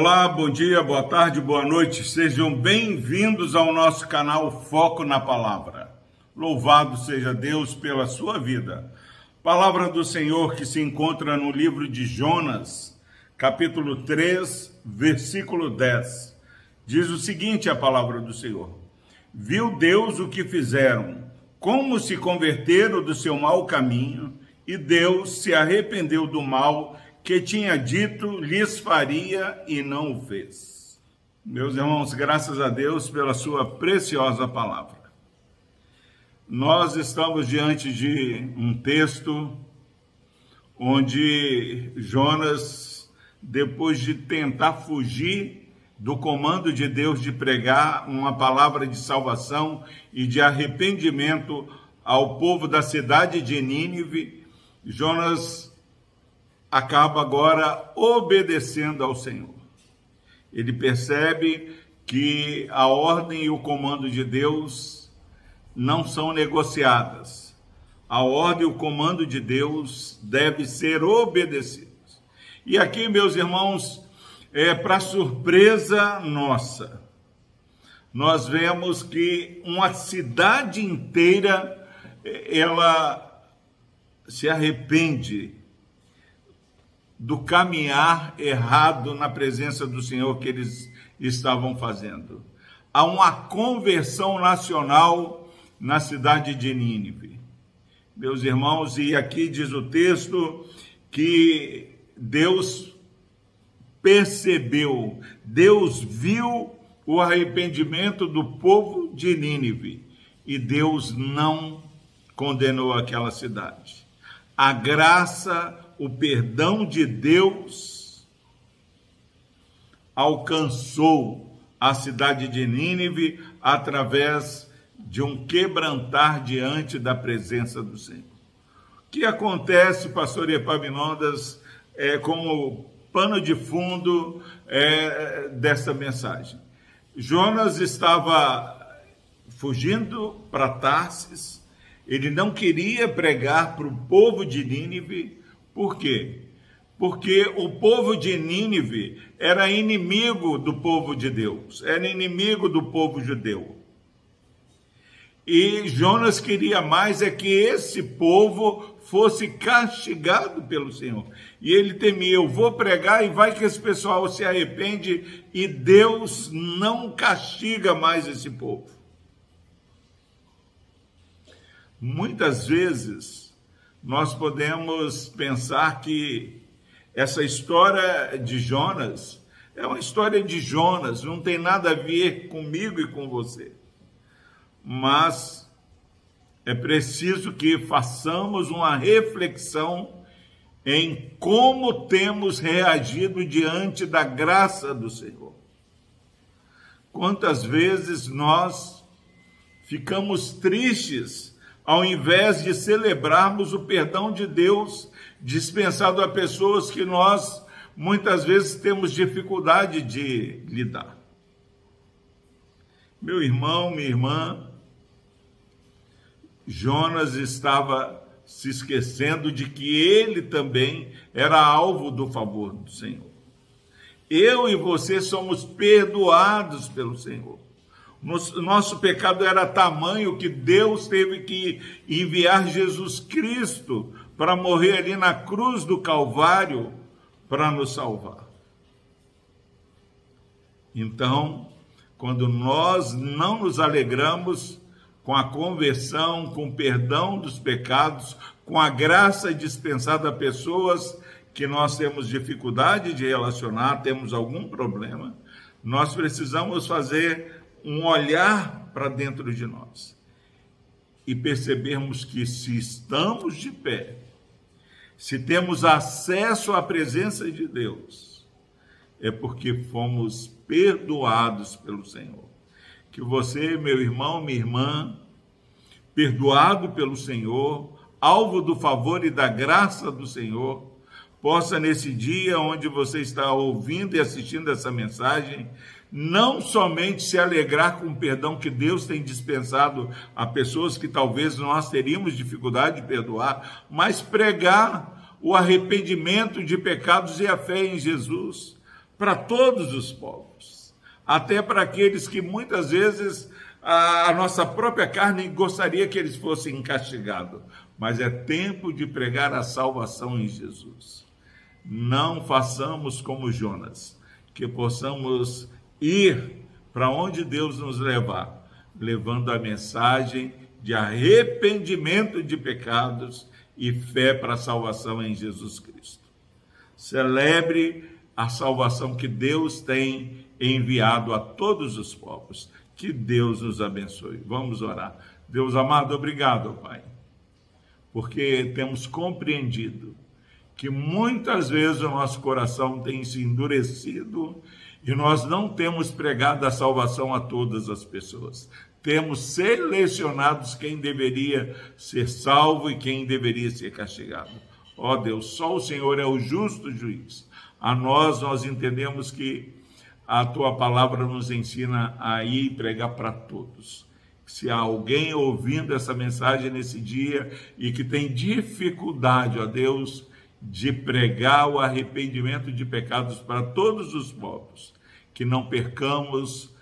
Olá, bom dia, boa tarde, boa noite. Sejam bem-vindos ao nosso canal Foco na Palavra. Louvado seja Deus pela sua vida. Palavra do Senhor que se encontra no livro de Jonas, capítulo 3, versículo 10. Diz o seguinte: a palavra do Senhor: Viu Deus o que fizeram, como se converteram do seu mau caminho, e Deus se arrependeu do mal que tinha dito lhes faria e não o fez. Meus irmãos, graças a Deus pela sua preciosa palavra. Nós estamos diante de um texto onde Jonas, depois de tentar fugir do comando de Deus de pregar uma palavra de salvação e de arrependimento ao povo da cidade de Nínive, Jonas acaba agora obedecendo ao Senhor. Ele percebe que a ordem e o comando de Deus não são negociadas. A ordem e o comando de Deus deve ser obedecidos. E aqui, meus irmãos, é para surpresa nossa, nós vemos que uma cidade inteira ela se arrepende do caminhar errado na presença do Senhor que eles estavam fazendo. Há uma conversão nacional na cidade de Nínive. Meus irmãos, e aqui diz o texto que Deus percebeu, Deus viu o arrependimento do povo de Nínive e Deus não condenou aquela cidade. A graça o perdão de Deus alcançou a cidade de Nínive através de um quebrantar diante da presença do Senhor. O que acontece, pastor Epaminondas, é, como pano de fundo é, dessa mensagem? Jonas estava fugindo para Tarsis, ele não queria pregar para o povo de Nínive, por quê? Porque o povo de Nínive era inimigo do povo de Deus, era inimigo do povo judeu. E Jonas queria mais é que esse povo fosse castigado pelo Senhor. E ele temia, eu vou pregar e vai que esse pessoal se arrepende e Deus não castiga mais esse povo. Muitas vezes nós podemos pensar que essa história de Jonas é uma história de Jonas, não tem nada a ver comigo e com você. Mas é preciso que façamos uma reflexão em como temos reagido diante da graça do Senhor. Quantas vezes nós ficamos tristes ao invés de celebrarmos o perdão de Deus dispensado a pessoas que nós muitas vezes temos dificuldade de lidar. Meu irmão, minha irmã, Jonas estava se esquecendo de que ele também era alvo do favor do Senhor. Eu e você somos perdoados pelo Senhor. Nosso pecado era tamanho que Deus teve que enviar Jesus Cristo para morrer ali na cruz do Calvário para nos salvar. Então, quando nós não nos alegramos com a conversão, com o perdão dos pecados, com a graça dispensada a pessoas que nós temos dificuldade de relacionar, temos algum problema, nós precisamos fazer um olhar para dentro de nós e percebermos que se estamos de pé, se temos acesso à presença de Deus, é porque fomos perdoados pelo Senhor. Que você, meu irmão, minha irmã, perdoado pelo Senhor, alvo do favor e da graça do Senhor, possa nesse dia onde você está ouvindo e assistindo essa mensagem, não somente se alegrar com o perdão que Deus tem dispensado a pessoas que talvez nós teríamos dificuldade de perdoar, mas pregar o arrependimento de pecados e a fé em Jesus, para todos os povos, até para aqueles que muitas vezes a, nossa própria carne gostaria que eles fossem castigados, mas é tempo de pregar a salvação em Jesus. Não façamos como Jonas, que possamos ir para onde Deus nos levar, levando a mensagem de arrependimento de pecados e fé para a salvação em Jesus Cristo. Celebre a salvação que Deus tem enviado a todos os povos. Que Deus nos abençoe. Vamos orar. Deus amado, obrigado, Pai, porque temos compreendido que muitas vezes o nosso coração tem se endurecido e nós não temos pregado a salvação a todas as pessoas. Temos selecionados quem deveria ser salvo e quem deveria ser castigado. Ó oh Deus, só o Senhor é o justo juiz. A nós, nós entendemos que a tua palavra nos ensina a ir pregar para todos. Se há alguém ouvindo essa mensagem nesse dia e que tem dificuldade, ó Deus, de pregar o arrependimento de pecados para todos os povos, que não percamos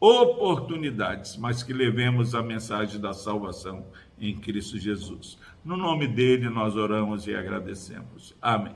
oportunidades, mas que levemos a mensagem da salvação em Cristo Jesus. No nome dele nós oramos e agradecemos. Amém.